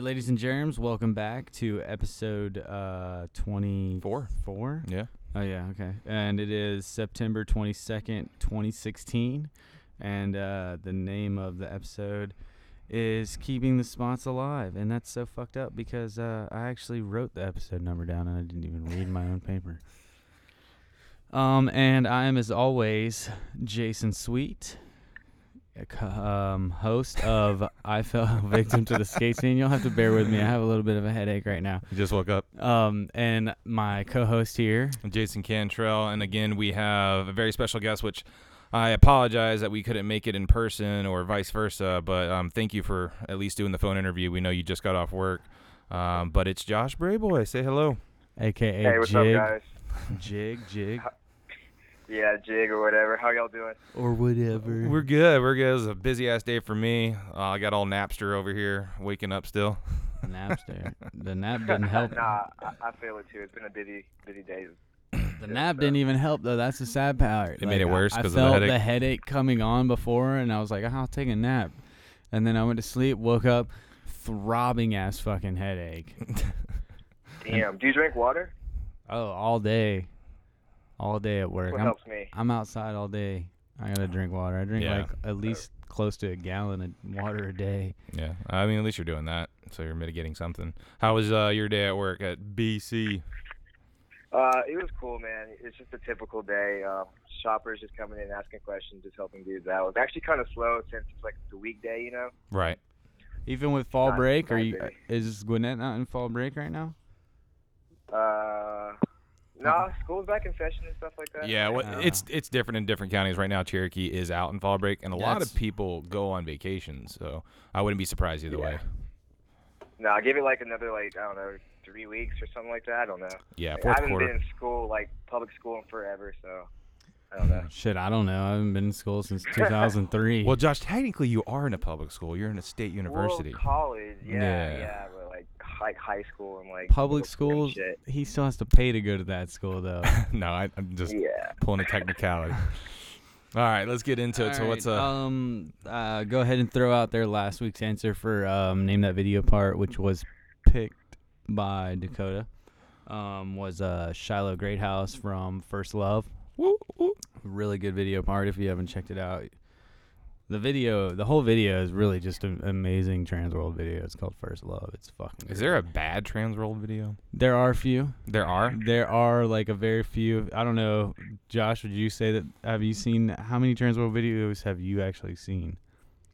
ladies and germs, welcome back to episode uh, 24. Four. Yeah. Oh, yeah, okay. And it is September 22nd, 2016. And uh, the name of the episode is Keeping the Spots Alive. And that's so fucked up because uh, I actually wrote the episode number down and I didn't even read my own paper. Um, and I am, as always, Jason Sweet, um, host of I Fell Victim to the Skate Scene. You'll have to bear with me. I have a little bit of a headache right now. You just woke up. Um, and my co-host here, Jason Cantrell, and again we have a very special guest, which I apologize that we couldn't make it in person or vice versa. But um, thank you for at least doing the phone interview. We know you just got off work. Um, but it's Josh Brayboy. Say hello. aka Hey, what's Jig, up, guys? Jig, Jig, Yeah, Jig or whatever. How y'all doing? or whatever. We're good. We're good. It was a busy ass day for me. Uh, I got all Napster over here, waking up still. Napster. The nap didn't help. Nah, I, I feel it too. It's been a busy, busy day. The nap didn't even help though. That's the sad part. It made it worse I 'cause of the felt headache? headache coming on before, and I was like, "Oh, "I'll take a nap," and then I went to sleep, woke up, throbbing ass fucking headache. Damn. Do you drink water? Oh, all day, all day at work. What I'm, helps me? I'm outside all day. I gotta drink water. I drink Yeah. like at least close to a gallon of water a day. Yeah. I mean, at least you're doing that, so you're mitigating something. How was uh, your day at work at BC? Uh, it was cool, man. It's just a typical day. Um, shoppers just coming in, asking questions, just helping dudes out. It's actually kind of slow since it's like the weekday, you know. Right. Even with fall Not- break, or not you, big. is Gwinnett not in fall break right now? Uh, nah, school's back in session and stuff like that. Yeah, what Uh, it's it's different in different counties. Right now, Cherokee is out in fall break, and a lot That's- of people go on vacation. So I wouldn't be surprised either Yeah. way. Nah, give it like another like I don't know, three weeks or something like that. I don't know. Yeah, Like, I fourth haven't quarter. been in school like public school in forever, so I don't know. Shit, I don't know. I haven't been in school since 2003. Well, Josh, technically you are in a public school. You're in a state university. Well, college, yeah, Yeah. yeah, but like high high school and like Public middle school and schools, he still has to pay to go to that school though. no, I, I'm just Yeah. pulling a technicality. All right, let's get into it. So what's uh? um uh go ahead and throw out their last week's answer for um name that video part, which was picked by Dakota. Um was uh Shiloh Greathouse from First Love. woo, woo. Really good video part if you haven't checked it out. The video, the whole video is really just an amazing Transworld video. It's called First Love. It's fucking. Is there a bad Transworld video? There are a few. There are. There are like a very few. I don't know, Josh. Would you say that? Have you seen how many Transworld videos have you actually seen?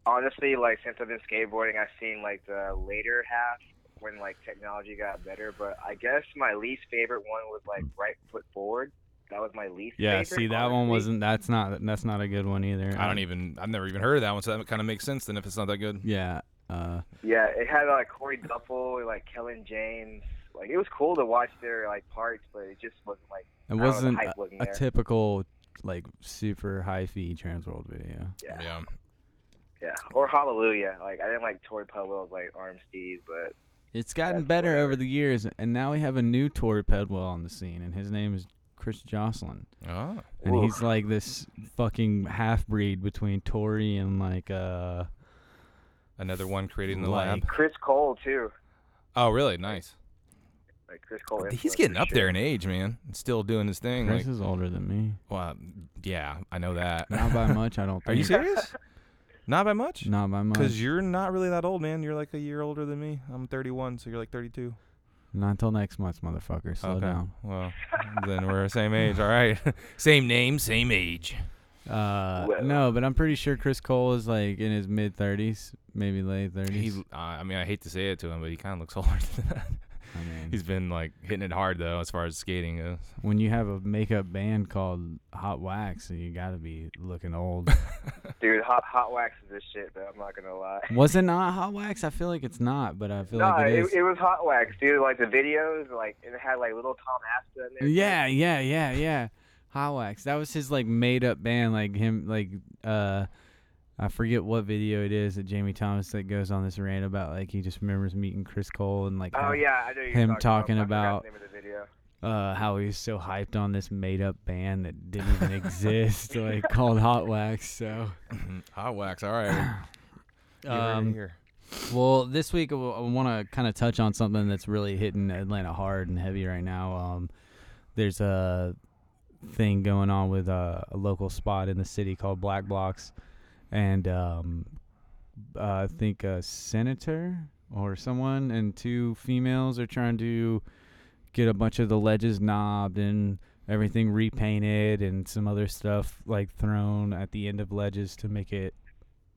Honestly, like since I've been skateboarding, I've seen like the later half when like technology got better. But I guess my least favorite one was like right foot forward. That was my least. Yeah. favorite, See, that one wasn't. That's not. That's not a good one either. I don't even. I've never even heard of that one. So that kind of makes sense then if it's not that good. Yeah. Uh, Yeah, it had like Corey Duffel, like Kellen James. Like it was cool to watch their like parts, but it just wasn't like it don't know, wasn't a, a typical like super high fee Transworld video. yeah. Yeah. Yeah, or Hallelujah. Like I didn't like Torey Pudwill's like Arm Steve, but It's gotten better whatever. over the years, and now we have a new Torey Pudwill on the scene, and his name is Chris Joslin. Oh. and Oof. he's like this fucking half breed between Torey and like uh Another one created in the Like- lab. Chris Cole too. Oh, really? Nice. Like Chris Cole. He's getting up sure. there in age, man. Still doing his thing. Chris Like, is older than me. well, yeah, I know that. Not by much, I don't think. Are you serious? Not by much? Not by much. Because you're not really that old, man. You're like a year older than me. I'm 31, so you're like 32. Not until next month, motherfucker. Slow okay. down. Well, then we're the same age. All right. same name, same age. Uh, Well. no, but I'm pretty sure Chris Cole is like in his mid 30s, maybe late 30s. He, uh, I mean, I hate to say it to him, but he kind of looks older than that. I mean, He's been like hitting it hard though, as far as skating goes. when you have a makeup band called Hot Wax, you gotta be looking old. Dude, hot hot wax is this shit, though. I'm not gonna lie. was it not Hot Wax? I feel like it's not, but I feel No, like it it, is. it was hot wax, dude. Like the videos, like it had like little Tom Asta in there. Yeah, yeah, yeah, yeah. Hot Wax. That was his like made up band, like him, like uh, I forget what video it is that Jamie Thomas that goes on this rant about like he just remembers meeting Chris Cole and like Oh how, yeah, I know you're him talking, talking about. about- I forgot the name of the video. uh how he was so hyped on this made up band that didn't even exist, like called Hot Wax. So Hot wax. All right. You heard it um, here. Well, this week I want to kind of touch on something that's really hitting Atlanta hard and heavy right now. Um, there's a thing going on with a, a local spot in the city called Black Box, and um, I think a senator or someone and two females are trying to get a bunch of the ledges knobbed and everything repainted and some other stuff like thrown at the end of ledges to make it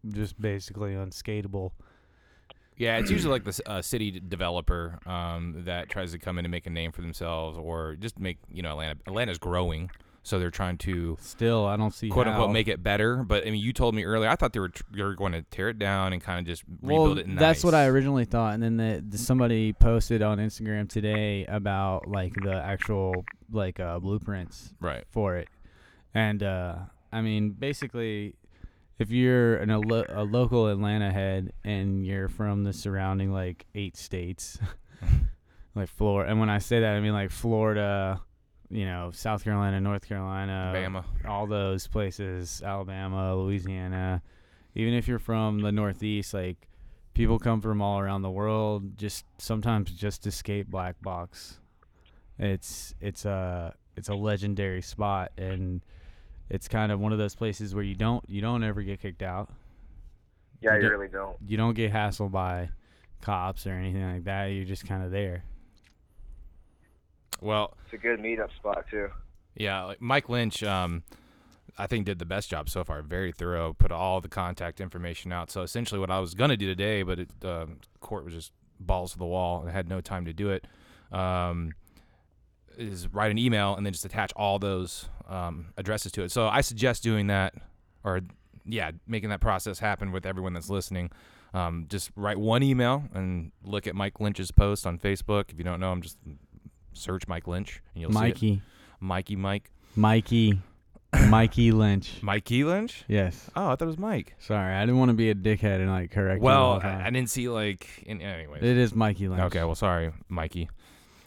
just basically unskateable. Yeah, it's usually like the uh, city developer um, that tries to come in and make a name for themselves, or just make you know Atlanta. Atlanta's growing, so they're trying to Still, I don't see quote how. unquote make it better. But I mean, you told me earlier. I thought they were tr- they were going to tear it down and kind of just well, rebuild it. Nice. that's what I originally thought, and then the, the, somebody posted on Instagram today about like the actual like uh, blueprints right. for it, and uh, I mean basically, if you're an, a, lo- a local Atlanta head and you're from the surrounding like eight states, like Florida, and when I say that I mean like Florida, you know, South Carolina, North Carolina, Bama. all those places, Alabama, Louisiana, even if you're from the Northeast, like people come from all around the world, just sometimes just to skate Black Box. It's it's a it's a legendary spot, and it's kind of one of those places where you don't you don't ever get kicked out. Yeah, You you don't- really don't. You don't get hassled by cops or anything like that. You're just kind of there. Well, It's a good meetup spot too. yeah, like Mike Lynch. Um, I think did the best job so far. Very thorough. Put all the contact information out. So essentially, what I was gonna do today, but it, uh, court was just balls to the wall. I had no time to do it. Um, is write an email and then just attach all those um, addresses to it. So I suggest doing that, or yeah, making that process happen with everyone that's listening. Um, just write one email and look at Mike Lynch's post on Facebook. If you don't know him, just search Mike Lynch and you'll see Mikey, it. Mikey Mike. Mikey, Mikey Lynch. Mikey Lynch? Yes. Oh, I thought it was Mike. Sorry, I didn't want to be a dickhead and like correct. you Well, the I, time. I didn't see like. In, anyways. It is Mikey Lynch. Okay, well, sorry, Mikey.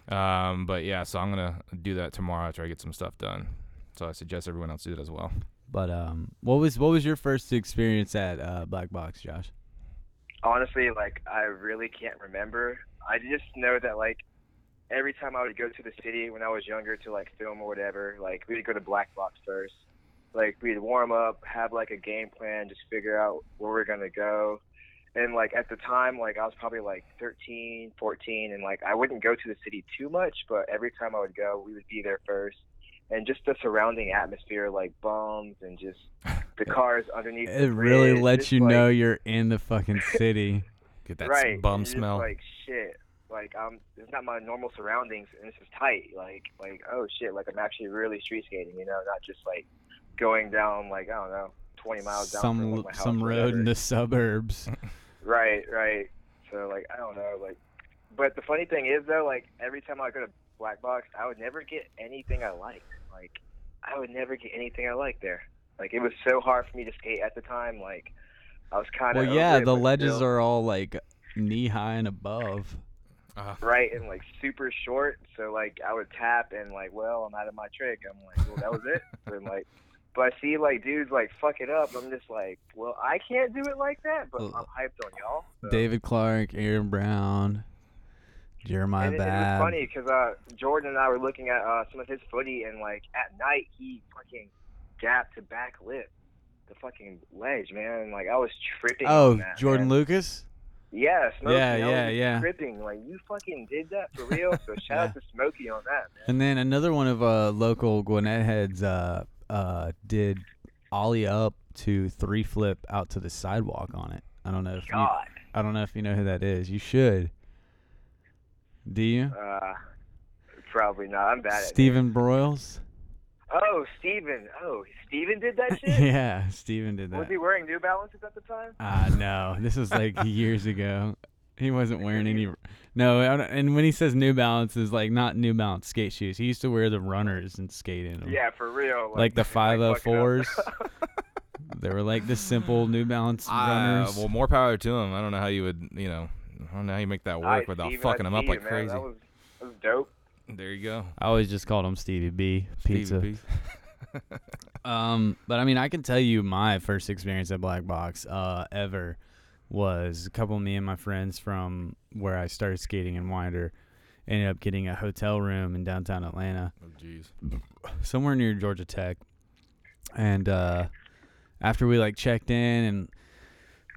Um, but yeah, so I'm gonna do that tomorrow after I get some stuff done. So I suggest everyone else do it as well. But um, what was what was your first experience at uh, Black Box, Josh? Honestly, like I really can't remember. I just know that like every time I would go to the city when I was younger to like film or whatever, like we'd go to Black Box first. Like we'd warm up, have like a game plan, just figure out where we're gonna go. And like at the time, like I was probably like 13, 14, and like I wouldn't go to the city too much, but every time I would go, we would be there first. And just the surrounding atmosphere, like bums and just the cars underneath. It really lets you like, know you're in the fucking city. Get that right. bum just smell. Like shit. Like um, it's not my normal surroundings, and this is tight. Like like oh shit. Like I'm actually really street skating. You know, not just like going down like I don't know, 20 miles down from some like, my house some road in the suburbs. Right, right. So like I don't know, like. But the funny thing is though, like every time I go to Black Box, I would never get anything I liked. Like I would never get anything I liked there. Like it was so hard for me to skate at the time. Like I was kind of well, yeah, the ledges are all like knee high and above. Uh, right and like super short. So like I would tap and like, well, I'm out of my trick. I'm like, well, that was it. and like, but I see like dudes like fuck it up. I'm just like, well, I can't do it like that, but I'm hyped on y'all. So. David Clark, Aaron Brown, Jeremiah and it, it was funny because uh, Jordan and I were looking at uh, some of his footy, and like at night he fucking gapped to back lip the fucking ledge, man. And, like I was tripping. Oh, on that, Jordan man. Lucas. Yeah, Smokey. Yeah, yeah, yeah. Tripping, like you fucking did that for real. So shout Yeah. out to Smokey on that, man. And then another one of uh local Gwinnett heads uh uh did ollie up to three flip out to the sidewalk on it. I don't know if you, God. I don't know if you know who that is. You should. Do you? Uh, probably not. I'm bad at it. Stephen Broyles? Names. Oh, Steven. Oh, Steven did that shit? yeah, Steven did that. Was that. he wearing New Balances at the time? Ah, no. This was like years ago. He wasn't wearing any. No, and when he says New Balances, like not New Balance skate shoes. He used to wear the runners and skate in them. Yeah, for real. Like the fuck it up. 504s. They were like the simple New Balance uh, runners. well, more power to him. I don't know how you would, you know, I don't know how you make that work Alright, without Steven, fucking I them up see like man. crazy. That was, that was dope. There you go. I always just called him Stevie B Pizza. Stevie P. Um, but I mean, I can tell you my first experience at Black Box uh, ever. was a couple of me and my friends from where I started skating in Winder ended up getting a hotel room in downtown Atlanta, Oh, jeez. somewhere near Georgia Tech. And uh, after we like checked in and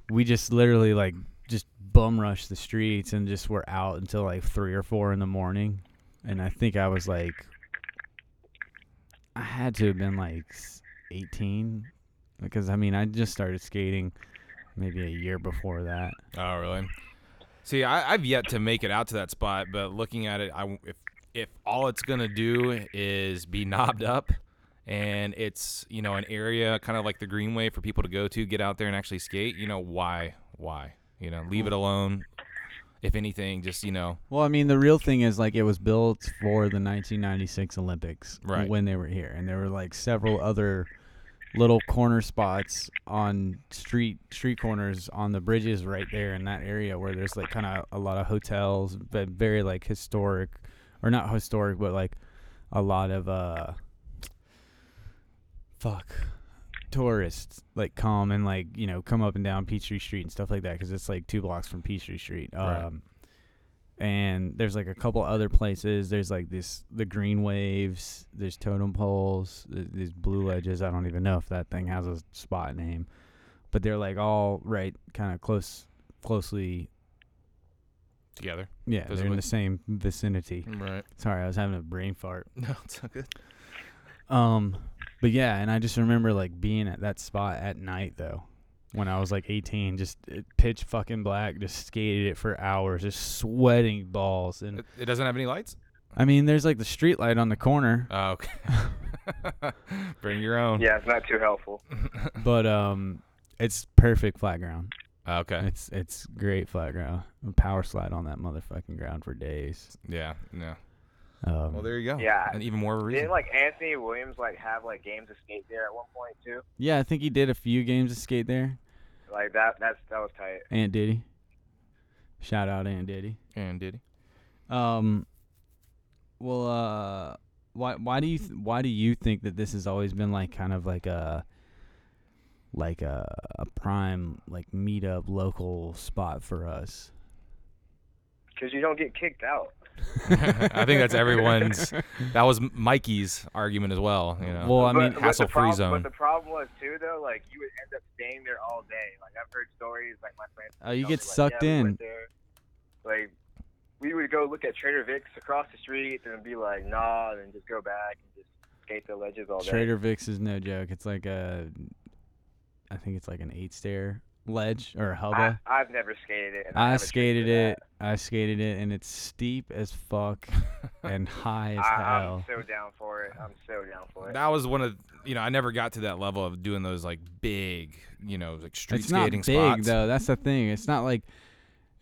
we just literally like just bum rushed the streets and just were out until like three or four in the morning. And I think I was like, I had to have been like 18 because I mean, I just started skating maybe a year before that. Oh, really? See, I, I've yet to make it out to that spot, but looking at it, I if if all it's gonna do is be knobbed up, and it's you know an area kind of like the Greenway for people to go to, get out there and actually skate. You know why? Why? You know, leave it alone. If anything, just you know, Well, I mean, the real thing is like it was built for the 1996 Olympics Right. when they were here, and there were like several other little corner spots on street street corners on the bridges right there in that area where there's like kind of a lot of hotels, but very like historic, or not historic, but like a lot of uh, fuck tourists like come and like you know come up and down Peachtree Street and stuff like that because it's like two blocks from Peachtree Street. Right. Um, and there's like a couple other places. There's like this the green waves. There's totem poles. th- These blue ledges. I don't even know if that thing has a spot name, but they're like all right, kind of close, closely. together. Yeah, they're in the same vicinity. Right. Sorry, I was having a brain fart. No, it's not good. Um, but yeah, and I just remember like being at that spot at night though, when I was like 18, just uh, pitch fucking black, just skated it for hours, just sweating balls. And It, it doesn't have any lights. I mean, there's like the street light on the corner, Oh, okay. Bring your own. Yeah, it's not too helpful. but um, it's perfect flat ground. Okay. It's it's great flat ground. Power slide on that motherfucking ground for days. Yeah. Yeah. Um, Well, there you go. Yeah. And even more of a reason. Didn't like Anthony Williams like have like games of skate there at one point too? yeah, I think he did a few games of skate there. Like that. That's that was tight. Aunt Diddy. Shout out Aunt Diddy. and Diddy. Um. Well, uh, why why do you th- why do you think that this has always been like kind of like a like a a prime like meetup local spot for us? Because you don't get kicked out. I think that's everyone's. That was Mikey's argument as well. You know. Well, I mean, but hassle-free zone. But the problem was too though, like you would end up staying there all day. Like I've heard stories, like my friends. Oh, you tell me, get like, sucked yeah, in. went. Like we would go look at Trader Vic's across the street and be like, nah, and then just go back and just skate the ledges all day. Trader Vic's is no joke. It's like a, I think it's like an eight stair ledge or hubba. I've never skated it. and I, have a trick skated for it. I skated it, and it's steep as fuck and high as. I, hell. I'm so down for it. I'm so down for it. that was one of you know I never got to that level of doing those like big you know like street it's not skating big spots. though. That's the thing. It's not like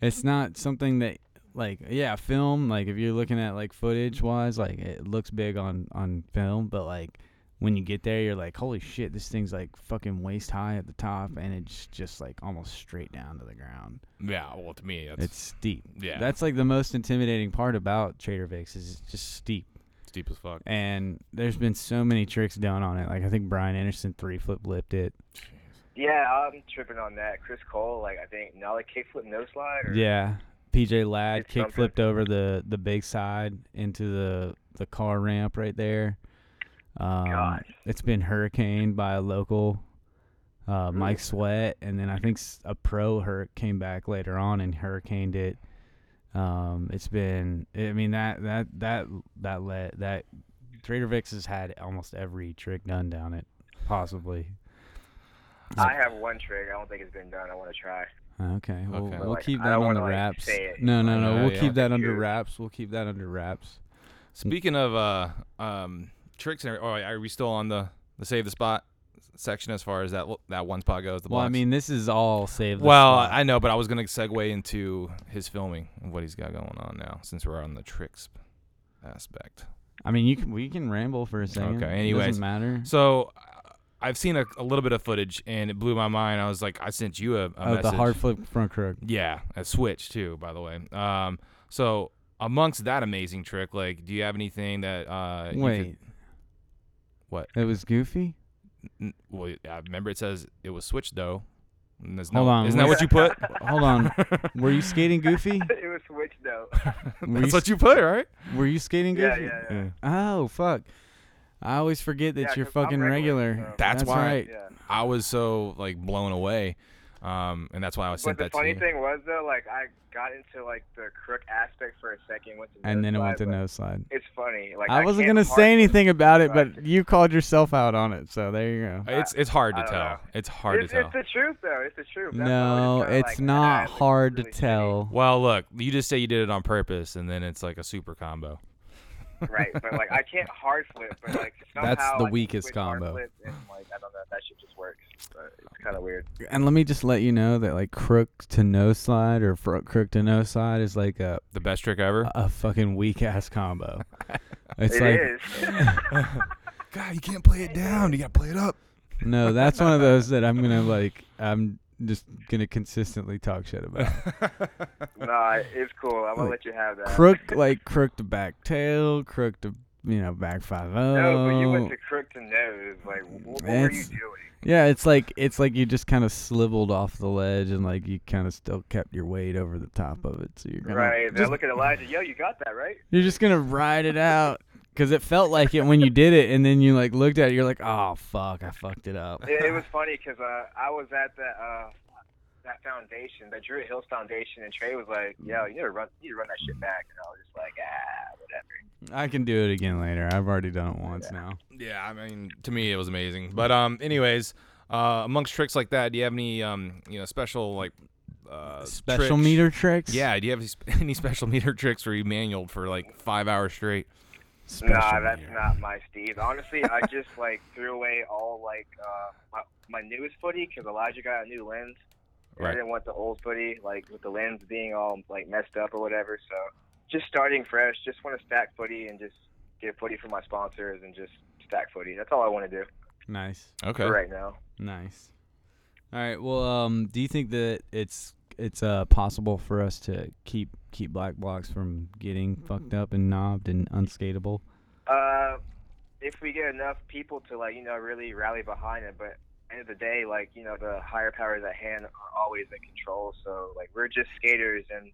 it's not something that like yeah, film like if you're looking at like footage wise, like it looks big on on film, but like when you get there, you're like, holy shit, this thing's like fucking waist high at the top, and it's just like almost straight down to the ground. Yeah, well to me that's It's steep. yeah That's like the most intimidating part about Trader Vic's is it's just steep. steep as fuck. And there's been so many tricks done on it. Like I think Brian Anderson three flip lipped it. Yeah, I'm tripping on that. Chris Cole, like I think nollie kickflip no slide. Or, Yeah. PJ Ladd kick flipped over the the big side into the the car ramp right there. Um, God. it's been hurricaned by a local, uh, Mike Sweat, and then I think a pro hur- came back later on and hurricaned it. Um, it's been, I mean that that that that let that Trader Vic's has had almost every trick done down it, possibly. I have one trick. I don't think it's been done. I want to try. Okay, we'll, Okay. we'll Like, keep that don't on the like, wraps. No, no, no. Yeah, We'll yeah. keep that under wraps. We'll keep that under wraps. Speaking of uh um tricks and oh are we still on the the save the spot section as far as that that one spot goes? The Well, I mean, this is all saved. Well, I know, but I was gonna segue into his filming and what he's got going on now, since we're on the tricks aspect. I mean, you can we can ramble for a second. Okay, It anyways. doesn't matter. So uh, I've seen a, a little bit of footage, and it blew my mind. I was like, I sent you a, a Oh, message. the hard flip front crook. Yeah, a switch too, by the way. Um, so amongst that amazing trick, like, do you have anything that uh? you Wait, What? It was goofy. could- n- well, I remember it says it was switched though. And that's Hold not- on, Isn't that what you put? Hold on. Were you skating goofy? it was switch though. Were That's you, what you put, right? were you skating yeah, goofy? yeah, yeah. Oh fuck! I always forget that Yeah, you're 'cause I'm fucking regular, regular. so- That's why- right. Yeah. I was so like blown away, um, and that's why I was But sent the that funny to you. thing was though, like I got into like the crook aspect for a second, went to And then it went to nosedive, no slide. It's funny. Like I wasn't gonna say flip, anything about it, but- but you called yourself out on it, so there you go. It's it's hard to tell. know. It's hard it's, to tell. It's the truth though. It's the truth. That's No, was it's like, not it looks hard to really shitty. tell. well, look, you just say you did it on purpose, and then it's like a super combo. Right, but like I can't hard flip, but like somehow That's the I can weakest hard combo. flip, and like I don't know, that shit just works. But it's kind of weird. And let me just let you know that like crook to no slide or fro- crook to no slide is like a The best trick ever. a fucking weak ass combo. It's It like is. God, you can't play it down. You gotta play it up. no, that's one of those that I'm gonna like. I'm just gonna consistently talk shit about. nah, it's cool. I'm gonna Like, let you have that. crook like crook to back tail, crook to you know back five oh. No, but you went oh. to crook to nose. Like, wh- what, were you doing? Yeah, it's like it's like you just kind of sliveled off the ledge and like you kind of still kept your weight over the top of it. So you're gonna Right. I just, look at Elijah. Yo, you got that right? you're just gonna ride it out because it felt like it when you did it, and then you like looked at it, you're like, oh fuck, I fucked it up. It, it was funny because uh, I was at that uh, that foundation, the Druid Hills Foundation, and Trey was like, "Yo, you need to run, you need to run that shit back." And I was just like, "Ah, whatever." I can do it again later. I've already done it once now. Yeah, I mean, to me it was amazing. But um, anyways, uh, amongst tricks like that, do you have any um, you know, special like uh, Special tricks? meter tricks. Yeah, do you have any any special meter tricks where you manualed for like five hours straight? Special nah, that's meter. not my Steve. Honestly, I just like threw away all like uh, my, my newest footy because Elijah got a new lens. Right. I didn't want the old footy, like with the lens being all like messed up or whatever. So just starting fresh. Just want to stack footy and just get footy for my sponsors and just stack footy. That's all I want to do Nice. Okay. for right now. Nice. All right. Well, um, do you think that it's it's uh possible for us to keep keep Black Box from getting fucked up and knobbed and unskateable? Uh, if we get enough people to like you know really rally behind it, but end of the day, like you know the higher powers at hand are always in control. So like we're just skaters, and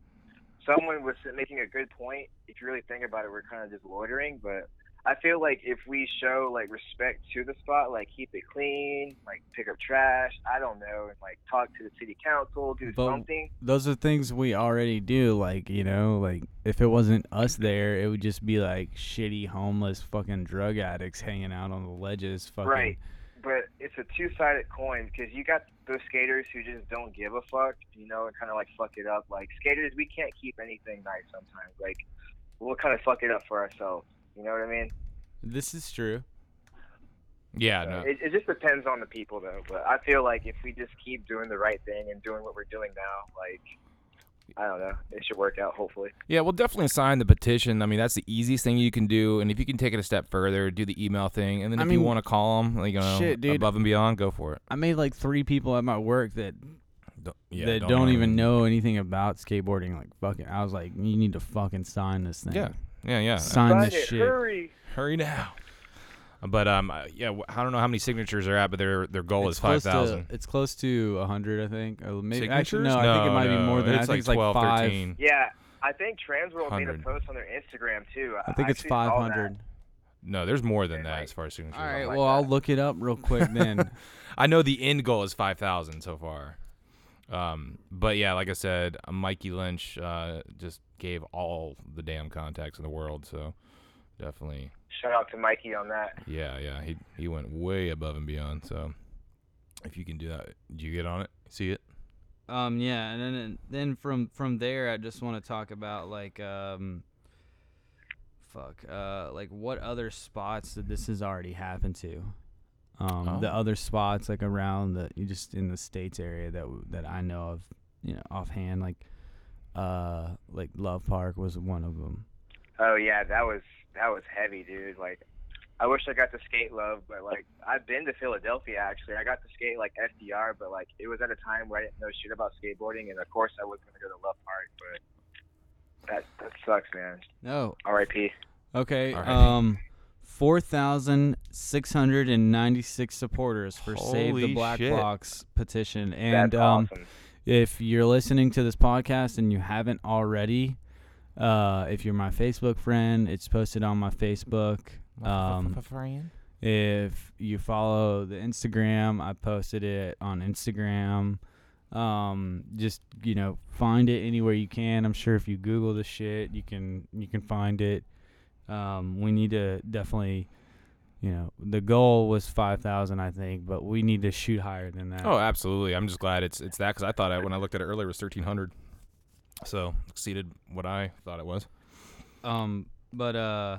someone was making a good point. If you really think about it, we're kind of just loitering, but. I feel like if we show like respect to the spot, like keep it clean, like pick up trash, I don't know, and like talk to the city council, do But- something. Those are things we already do. Like you know, like if it wasn't us there, it would just be like shitty homeless fucking drug addicts hanging out on the ledges. Fucking. Right. But it's a two-sided coin because you got those skaters who just don't give a fuck, you know, and kind of like fuck it up. Like skaters, we can't keep anything nice sometimes. Like we'll kind of fuck it up for ourselves. You know what I mean? This is true. Yeah, So no. it, it just depends on the people, though. But I feel like if we just keep doing the right thing and doing what we're doing now, like I don't know, it should work out. Hopefully. Yeah, we'll definitely sign the petition. I mean, that's the easiest thing you can do. And if you can take it a step further, do the email thing, and then I if you want to call them, like you know, shit, dude. above and beyond, go for it. I made like three people at my work that Don't, yeah, that don't, even know anything about skateboarding. Like fucking, I was like, you need to fucking sign this thing. Yeah, yeah, yeah. Sign Sign this it, shit. hurry. Hurry now. But um, uh, yeah, I don't know how many signatures they're at, but their their goal It's is five thousand. It's close to hundred, I think. Or maybe actually Signatures? no, I think it might be more than. It's I think like it's like 12, five. 13. Yeah, I think Transworld made a 100. post on their Instagram too. I think it's actually saw that. five hundred. No, there's more than Okay, that right. as far as signatures. All right, like well I'll look it up real quick then. I know the end goal is five thousand so far. Um, but yeah, like I said, uh, Mikey Lynch uh, just gave all the damn contacts in the world. So definitely, Shout out to Mikey on that. yeah, yeah, he he went way above and beyond. So if you can do that, did you get on it? See it? Um, yeah, and then then from from there, I just want to talk about like um, fuck, uh, like what other spots that this has already happened to. Um, the Oh. other spots like around the you just in the states area that w- that I know of, you know, offhand, like uh, like Love Park was one of them. Oh yeah, that was that was heavy, dude. Like, I wish I got to skate love, but like I've been to Philadelphia actually. I got to skate like FDR, but like it was at a time where I didn't know shit about skateboarding, and of course I was gonna go to Love Park, but that that sucks, man. No, R.I.P. Okay. Alright. Um, four thousand six hundred and ninety six supporters for Save the Black shit. Box petition. And That's um, awesome. if you're listening to this podcast and you haven't already, uh, if you're my Facebook friend, it's posted on my Facebook. Um, if you follow the Instagram, I posted it on Instagram. Um, just you know, find it anywhere you can. I'm sure if you Google the shit, you can you can find it. Um, we need to definitely, you know, the goal was five thousand, I think, but we need to shoot higher than that. Oh, absolutely. I'm just glad it's it's that because I thought I, when I looked at it earlier it was 1300. So exceeded what I thought it was. Um, but uh,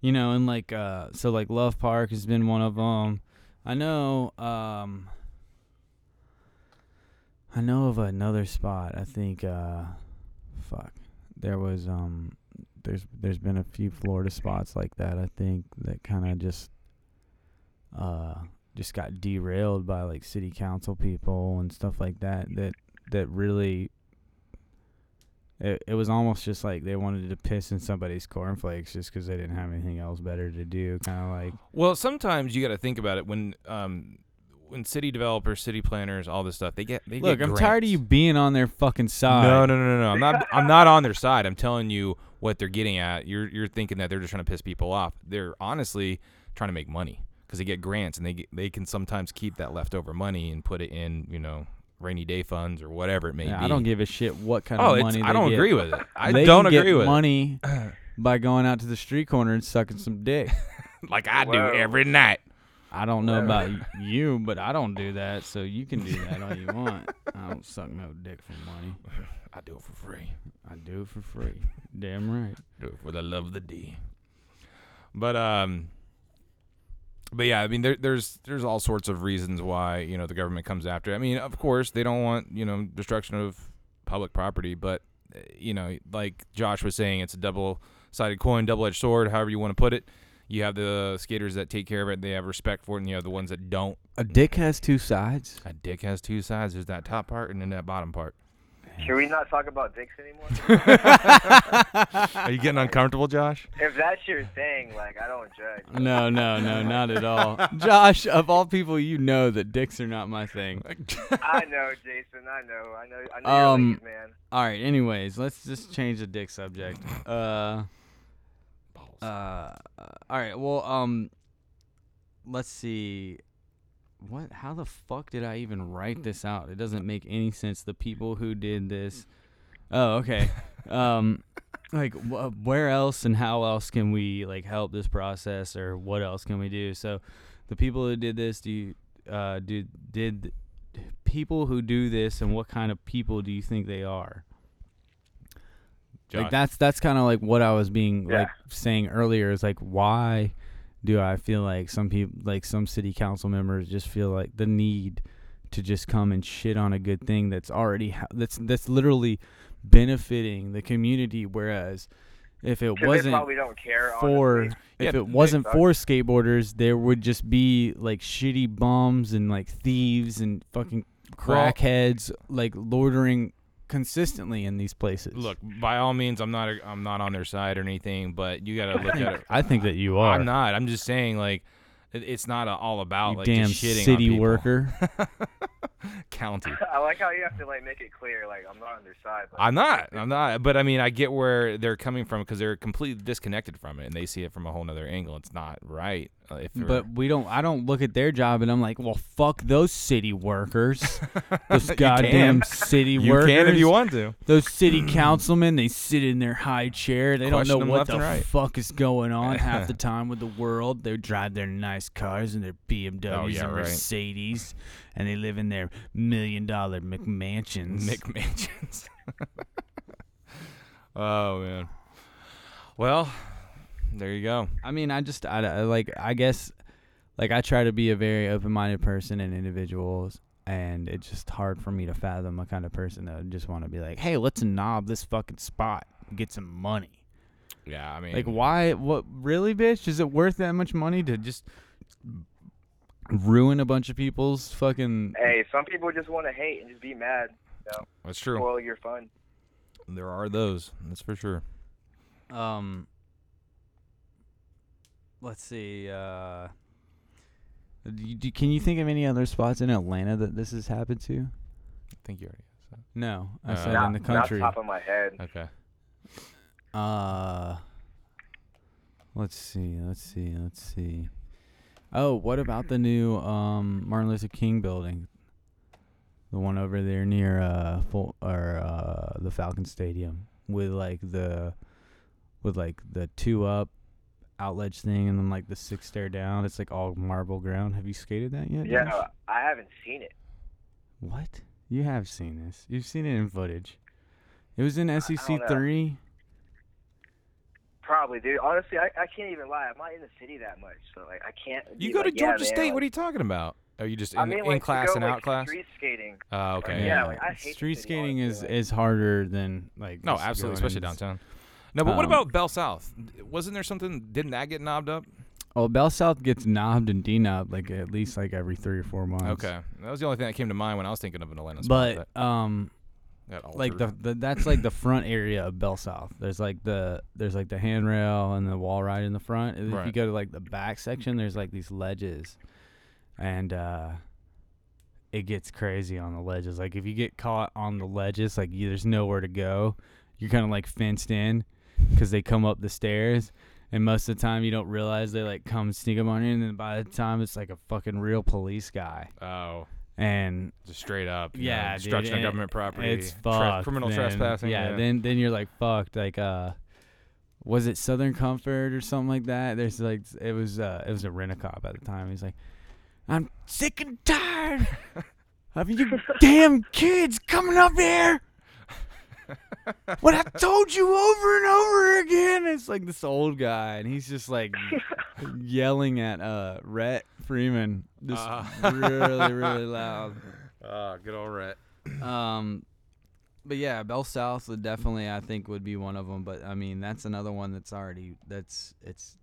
you know, and like uh, so like Love Park has been one of them. I know. Um, I know of another spot. I think. Uh, fuck. There was um. There's there's been a few Florida spots like that. I think that kind of just. Uh, just got derailed by like city council people and stuff like that. That that really it, it was almost just like they wanted to piss in somebody's cornflakes just because they didn't have anything else better to do. Kind of like, Well, sometimes you got to think about it when um when city developers, city planners, all this stuff they get they look, get I'm tired of you being on their fucking side. No, no, no, no, no. I'm not. I'm not on their side. I'm telling you what they're getting at. You're you're thinking that they're just trying to piss people off. They're honestly trying to make money because they get grants and they get, they can sometimes keep that leftover money and put it in you know rainy day funds or whatever it may Yeah, be. I don't give a shit what kind Oh, of it's, money. I don't get. agree with it. I They don't can get agree with money by going out to the street corner and sucking some dick. Like I do every night. I don't know about you, but I don't do that, so you can do that all you want. I don't suck no dick for money. I do it for free. I do it for free. Damn right. Do it for the love of the D. But um, but yeah, I mean, there, there's there's all sorts of reasons why you know the government comes after. I mean, of course, they don't want you know destruction of public property, but you know, like Josh was saying, it's a double-sided coin, double-edged sword, however you want to put it. You have the skaters that take care of it, they have respect for it, and you have the ones that don't. A dick has two sides. A dick has two sides. There's that top part and then that bottom part. Can we not talk about dicks anymore? Are you getting uncomfortable, Josh? if that's your thing, like I don't judge. No, no, no, not at all. Josh, of all people, you know that dicks are not my thing. I know, Jason. I know. I know. I know Um, you're ladies, man. All right. Anyways, let's just change the dick subject. Uh, Balls. uh, all right. Well, um, let's see. What? How the fuck did I even write this out? It doesn't make any sense. The people who did this. Oh, okay. um, like wh- where else and how else can we like help this process or what else can we do? So, the people who did this, do you, uh, do did people who do this and what kind of people do you think they are? Josh. Like that's that's kind of like what I was being Yeah. like saying earlier is like why do I feel like some people like some city council members just feel like the need to just come and shit on a good thing that's already ha- that's that's literally benefiting the community whereas if it wasn't care. for honestly. if Yeah, it wasn't suck. for skateboarders there would just be like shitty bums and like thieves and fucking Well- crackheads like loitering consistently in these places Look, by all means, I'm not I'm not on their side or anything, but you got to look at it. I think that you are I'm not. I'm just saying, like, it, it's not a, all about you like damn just shitting on city people. worker. County. I like how you have to like make it clear, like I'm not on their side. But I'm not. I'm not. But I mean, I get where they're coming from because they're completely disconnected from it, and they see it from a whole other angle. It's not right. Uh, if But we don't. I don't look at their job and I'm like, well, fuck those city workers, those goddamn city you workers. You can if you want to. Those city councilmen, they sit in their high chair. They Question don't know what the right. fuck is going on half the time with the world. They drive their nice cars and their BMWs Oh, yeah, and right. Mercedes, and they live in their million dollar McMansions. Mick Mansions. oh man. Well, there you go. I mean, I just, I, I like, I guess, like, I try to be a very open minded person and individuals, and it's just hard for me to fathom a kind of person that would just want to be like, hey, let's knob this fucking spot, and get some money. Yeah, I mean, Like, why? What? Really, bitch? Is it worth that much money to just ruin a bunch of people's fucking? hey, some people just want to hate and just be mad. that's true. Spoil your fun. There are those. That's for sure. Um. Let's see. Uh, do you, do, can you think of any other spots in Atlanta that this has happened to? I think you already said. No, I Uh, said not, in the country. not country. top of my head. Okay. Uh, let's see. Let's see. Let's see. Oh, what about the new um Martin Luther King building? The one over there near uh full or uh the Falcon Stadium with like the with like the two up outledge thing and then like the six stair down. It's like all marble ground. Have you skated that yet? Yeah, Josh? I haven't seen it. What? You have seen this. You've seen it in footage. It was in SEC three. Probably, dude. Honestly, I, I can't even lie. I'm not in the city that much, so like I can't. You be go to like, yeah, Georgia man, State. like- what are you talking about? Are you just in, I mean, like, to class go, and like, out class? Street skating. Oh, okay. Yeah, like, I hate street skating is is harder than like No, absolutely, especially in s- downtown. No, but what Um, about Bell South? Wasn't there something? Didn't that get knobbed up? Oh, Bell South gets knobbed and denobbed like at least like every three or four months. Okay, that was the only thing that came to mind when I was thinking of an Atlanta spot. but um, like the, the that's like the front area of Bell South. There's like the there's like the handrail and the wall right in the front. If you go to like the back section, there's like these ledges, and uh, it gets crazy on the ledges. Like if you get caught on the ledges, like you, there's nowhere to go. You're kind of like fenced in because they come up the stairs. And most of the time, you don't realize they like come sneak up on you, and then by the time it's like a fucking real police guy, oh, and just straight up. you know, yeah, dude, destruction of government property. It's fucked. criminal then. trespassing. Yeah, then then you're like fucked. Like uh, was it Southern Comfort or something like that? There's like it was uh it was a rent a cop at the time. He's like, I'm sick and tired of you damn kids coming up here. What I told you over and over again. It's like this old guy, and he's just like yelling at uh Rhett Freeman, just Ah. really really loud. Ah, good old rat. Um, but yeah, Bell South would definitely I think would be one of them. But I mean, that's another one that's already that's it's.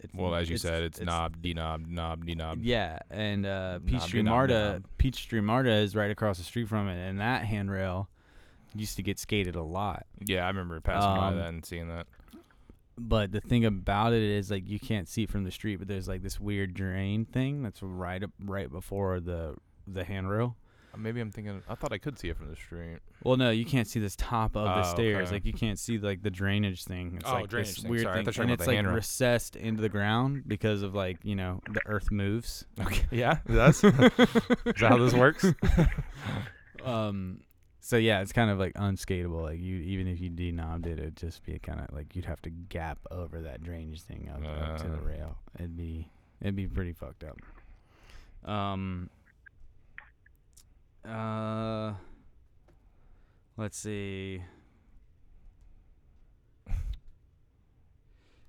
it's Well, as you said, it's, knob, denob, knob, denob. Yeah, and uh, Peachtree knob, Marta, knob. Peachtree Marta is right across the street from it, and that handrail used to get skated a lot. Yeah, I remember passing by Um, that and seeing that. But the thing about it is, like, you can't see it from the street, but there's like this weird drain thing that's right up right before the the handrail. Uh, Maybe I'm thinking. I thought I could see it from the street. Well, no, you can't see this top of the Oh, stairs. okay. Like you can't see like the drainage thing. It's Oh, like drainage this thing. weird Sorry, thing, thought you were and it's like recessed into the ground because of like you know the earth moves. Okay. Yeah, that's is that how this works? Um, so yeah, it's kind of like unskateable. Like you, even if you denobbed it, it'd just be kind of like you'd have to gap over that drainage thing up, up to the Uh. rail. It'd be it'd be pretty fucked up. Um. Uh. Let's see.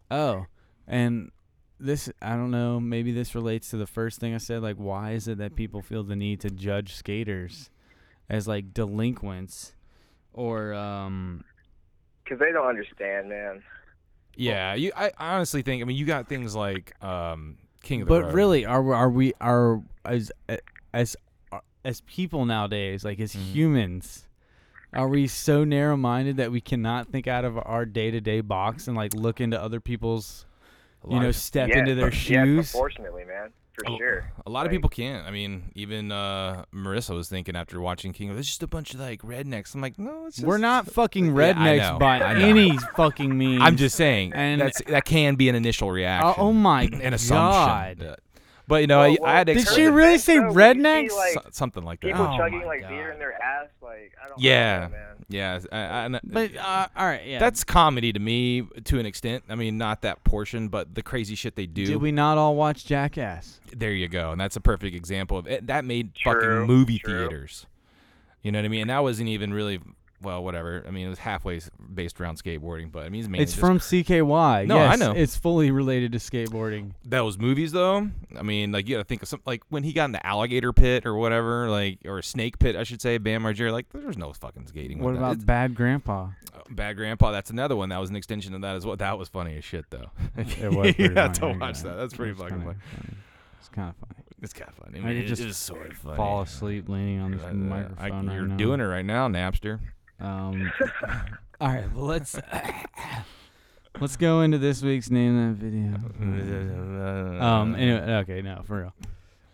Oh, and this I don't know. Maybe this relates to the first thing I said. Like, why is it that people feel the need to judge skaters as like delinquents, or um? Because they don't understand, man. yeah, you. I honestly think. I mean, you got things like um, King of the But Road. really, are we- are we are as as as people nowadays, like as Mhm. humans, are we so narrow-minded that we cannot think out of our day-to-day box and like look into other people's, you know, step yes, into their but- Yes, unfortunately, man, for a- sure. A lot of people can't. I mean, even uh, Marissa was thinking after watching King of. It's just a bunch of like rednecks. I'm like, no, it's just. We're not fucking rednecks know, by any fucking means. I'm just saying. And- that's that can be an initial reaction. Oh, oh my an assumption. god! But, but, you know, Well, I, well, I had Did Turn she really say though, see, rednecks? like, so- something like that. People Oh chugging my like beer in their ass, like I don't. Yeah. Know, man. Yeah, I, I, I- But uh, all right, yeah. that's comedy to me to an extent. I mean, not that portion, but the crazy shit they do. Did we not all watch Jackass? there you go, and that's a perfect example of it. That made True, fucking movie true. theaters. You know what I mean? And that wasn't even really well, whatever. I mean, it was halfway based around skateboarding, but I mean, it's mainly It's just from CKY. No, I know. It's fully related to skateboarding. That was movies though. I mean, like you got to think of something like when he got in the alligator pit or whatever, like or a snake pit, I should say. Bam Margera, like there's no fucking skating. What with that. about Bad Grandpa? uh, Bad Grandpa? That's another one. That was an extension of that as well. That was funny as shit though. It was pretty you have funny, to watch that. That's pretty fucking funny. It's kind of funny. It's kind of funny. I I mean, could just sort of funny. Fall asleep leaning on this Uh, microphone I, you're right now. doing it right now, Napster. Um, all right. Well, let's let's go into this week's name that video. Um. Anyway, okay, no, for real.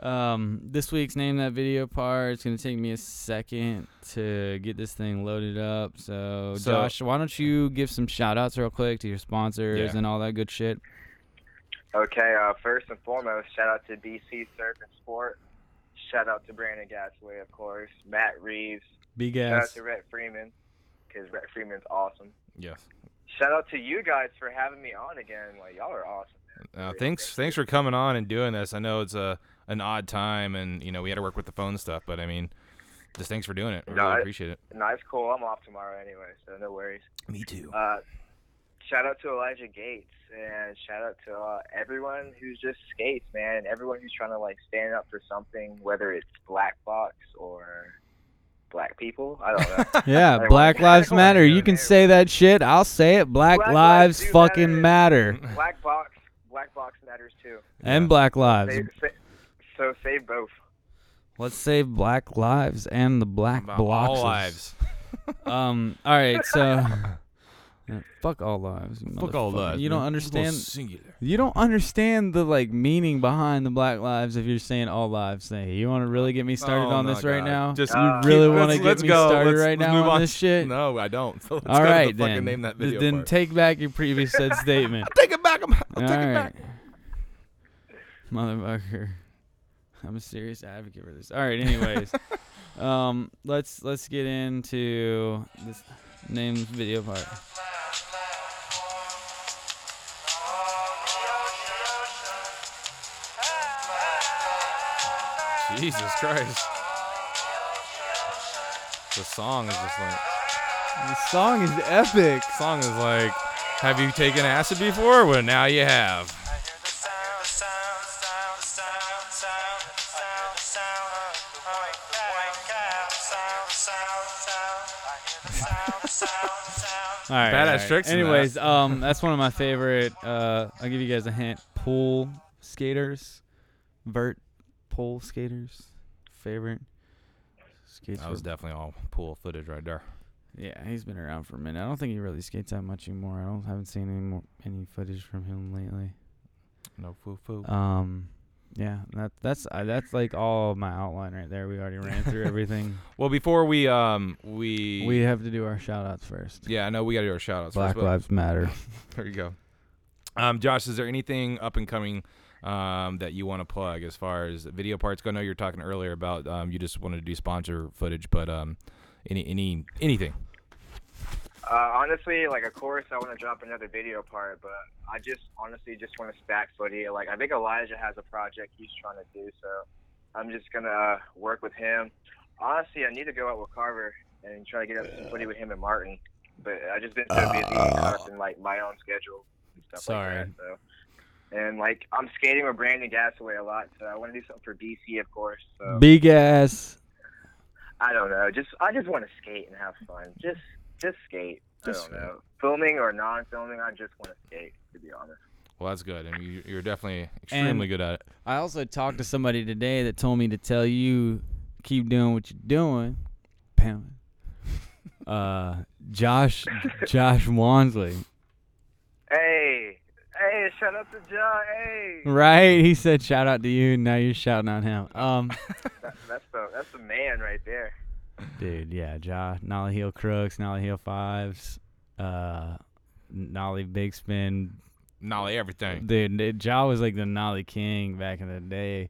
Um, this week's name that video part. It's gonna take me a second to get this thing loaded up. So, So- Josh, why don't you give some shout outs real quick to your sponsors Yeah. and all that good shit? Okay, uh, first and foremost, shout out to BC Surf and Sport. Shout out to Brandon Gasaway, of course. Matt Reeves. Big Shout out ass. to Rhett Freeman, because Rhett Freeman's awesome. yes. Shout out to you guys for having me on again. Like y'all are awesome. Uh, thanks, thanks for coming on and doing this. I know it's a an odd time, and you know we had to work with the phone stuff, but I mean, just thanks for doing it. I No, really appreciate it. Nice, cool. I'm off tomorrow anyway, so no worries. Me too. Uh, shout out to Elijah Gates and shout out to uh, everyone who's just skates, man, everyone who's trying to like stand up for something, whether it's black box or black people. I don't know. Yeah, I Black wanna- Lives Matter. You can say that shit. I'll say it. Black, Black lives lives fucking matter. black box, black box matters too. And Yeah. Black Lives. Save, sa- so save both. Let's save Black Lives and the Black About Blocks. all lives. Um. All right. So. Yeah, fuck all lives. you Fuck all lives. You man. don't understand. Singular. You don't understand the like meaning behind the Black Lives if you're saying all lives. Say you want to really get me started Oh, on no, this right now. Just Uh, you really want to get let's me go. started Let's- right let's now move on on. this shit. No, I don't. So let's all go right to the fucking then. name that video then part. take back your previous said statement. take it back. I'm, I'll All take it back. Motherfucker. I'm a serious advocate for this. All right, anyways. um let's let's get into this name video part. Jesus Christ. The song is just like The song is epic. song is like have you taken acid before? Well now you have. All right. Badass all right. tricks in that. Anyways, um that's one of my favorite uh I'll give you guys a hint. Pool skaters. Vert pole skaters. Favorite. Skates That was definitely all pool footage right there. Yeah, he's been around for a minute. I don't think he really skates that much anymore. I don't haven't seen any more any footage from him lately. No foo foo. Um, yeah, that that's uh, that's like all my outline right there. We already ran through everything. Well, before we um we we have to do our shout outs first. yeah, I know we got to do our shout outs Black first. Lives Matter. There you go. Um, Josh, is there anything up and coming um, that you want to plug as far as video parts go? I know you were talking earlier about um, you just wanted to do sponsor footage, but um, any any anything? Uh, honestly, like of course I want to drop another video part, but I just honestly just want to stack footy. Like I think Elijah has a project he's trying to do, so I'm just gonna uh, work with him. Honestly, I need to go out with Carver and try to get up some footy with him and Martin, but I just been so busy caught up in like my own schedule and stuff Sorry. like that. So. And like I'm skating with Brandon Gasaway a lot, so I want to do something for BC, of course. So Big ass. I don't know. Just I just want to skate and have fun. Just just skate. Just I don't know. Filming or non-filming, I just want to skate. To be honest. Well, that's good, and you, you're definitely extremely good at it. I also talked to somebody today that told me to tell you keep doing what you're doing. Pam. Uh, Josh Josh Wansley. Hey, hey! Shout out to John. Hey, Right? He said shout out to you. Now you're shouting out him. Um. that, that's the that's the man right there. Dude, yeah, Ja, Nollie Heel Crooks, Nollie Heel Fives, uh, Nollie Big Spin. Nollie everything. Dude, dude, Ja was like the Nollie King back in the day.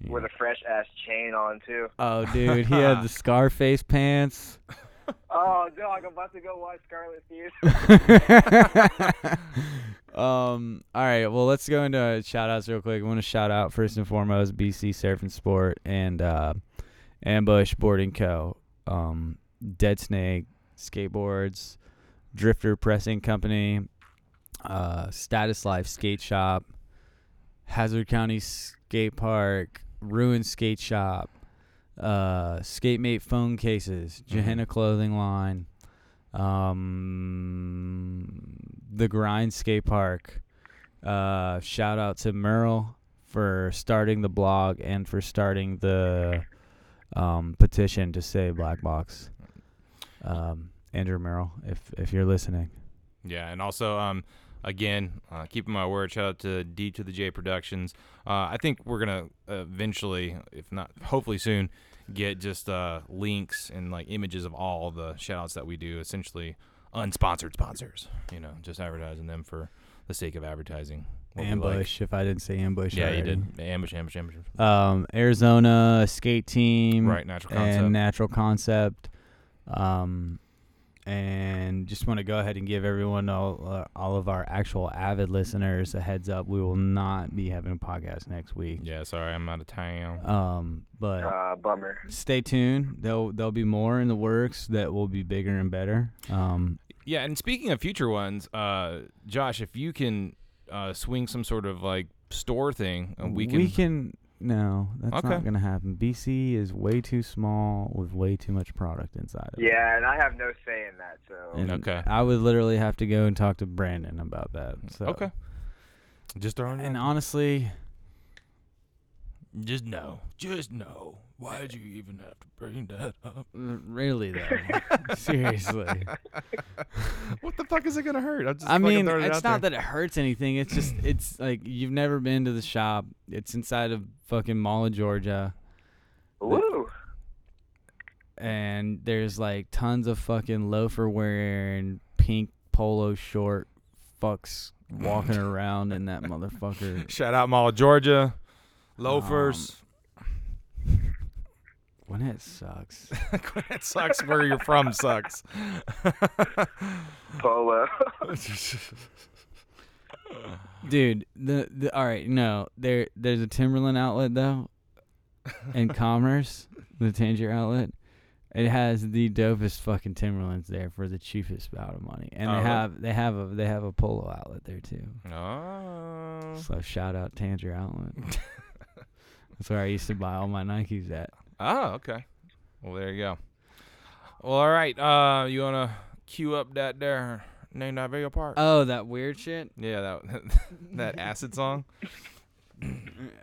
Yeah. With a fresh ass chain on too. Oh, dude, he had the Scarface pants. Oh, dog! I'm about to go watch Scarlet Fever. um. All right. Well, let's go into shout outs real quick. I want to shout out first and foremost BC Surf and Sport and uh, Ambush Boarding Co. Um, Dead Snake Skateboards, Drifter Pressing Company, uh, Status Life Skate Shop, Hazard County Skate Park, Ruin Skate Shop, uh, Skatemate Phone Cases, Mhm. Johanna Clothing Line, um, the Grind Skate Park. Uh, shout out to Merle for starting the blog and for starting the um, petition to say Black Box. Um, Andrew Merrill, if if you're listening, Yeah, and also, um, again, uh, keeping my word, shout out to D to the J Productions. Uh, I think we're gonna eventually, if not, hopefully soon, get just uh, links and like images of all the shout outs that we do. Essentially, unsponsored sponsors. You know, just advertising them for the sake of advertising. we like. Ambush. If I didn't say ambush, Yeah, you did. Ambush, ambush, ambush. Um, Arizona skate team. Right, natural concept. and natural concept. Um, and just want to go ahead and give everyone all, uh, all of our actual avid listeners a heads up. We will not be having a podcast next week. Yeah, sorry, I'm out of town. Um, but Uh, bummer. stay tuned. There'll there'll be more in the works that will be bigger and better. Um, Yeah, and speaking of future ones, uh, Josh, if you can uh, swing some sort of like store thing, uh, we can. we can. No, that's Okay. not gonna happen. BC is way too small with way too much product inside of it. Yeah, and I have no say in that. So And Okay. I would literally have to go and talk to Brandon about that. So. Okay. Just throwing it. And out. honestly, just no, mm. just no. Why did you even have to bring that up? Mm, really though, seriously. what the fuck is it gonna hurt? I'm just I mean, it it's out not there. that it hurts anything. It's just it's like you've never been to the shop. It's inside of fucking Mall of Georgia, woo. and there's like tons of fucking loafer wearing pink polo short fucks walking around in that motherfucker. Shout out Mall of Georgia, loafers. Um, when it sucks. it sucks where you're from. Sucks. Polo. Dude, the, the all right, no, there there's a Timberland outlet though, in Commerce, the Tanger outlet. It has the dopest fucking Timberlands there for the cheapest amount of money, and Oh, they have they have a they have a polo outlet there too. oh. So shout out Tanger outlet. That's where I used to buy all my Nikes at. Oh, okay. Well, there you go. Well, all right. Uh, you wanna cue up that there name that video part? Oh, that weird shit. yeah, that that acid song.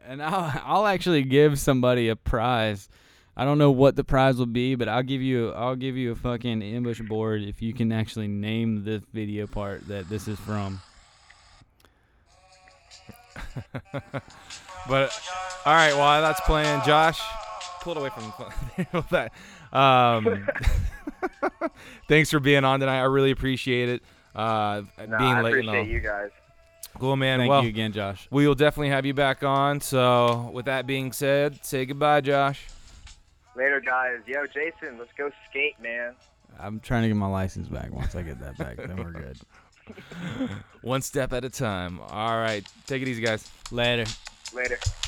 And I'll I'll actually give somebody a prize. I don't know what the prize will be, but I'll give you I'll give you a fucking ambush board if you can actually name the video part that this is from. But all right, while that's playing, Josh, pull it away from that. Um, thanks for being on tonight. I really appreciate it. Uh, Nah, being I late and all. appreciate you guys. Cool, man. Thank well, you again, Josh. we will definitely have you back on. So, with that being said, say goodbye, Josh. Later, guys. Yo, Jason, let's go skate, man. I'm trying to get my license back. Once I get that back, then we're good. One step at a time. All right, take it easy, guys. Later. Later.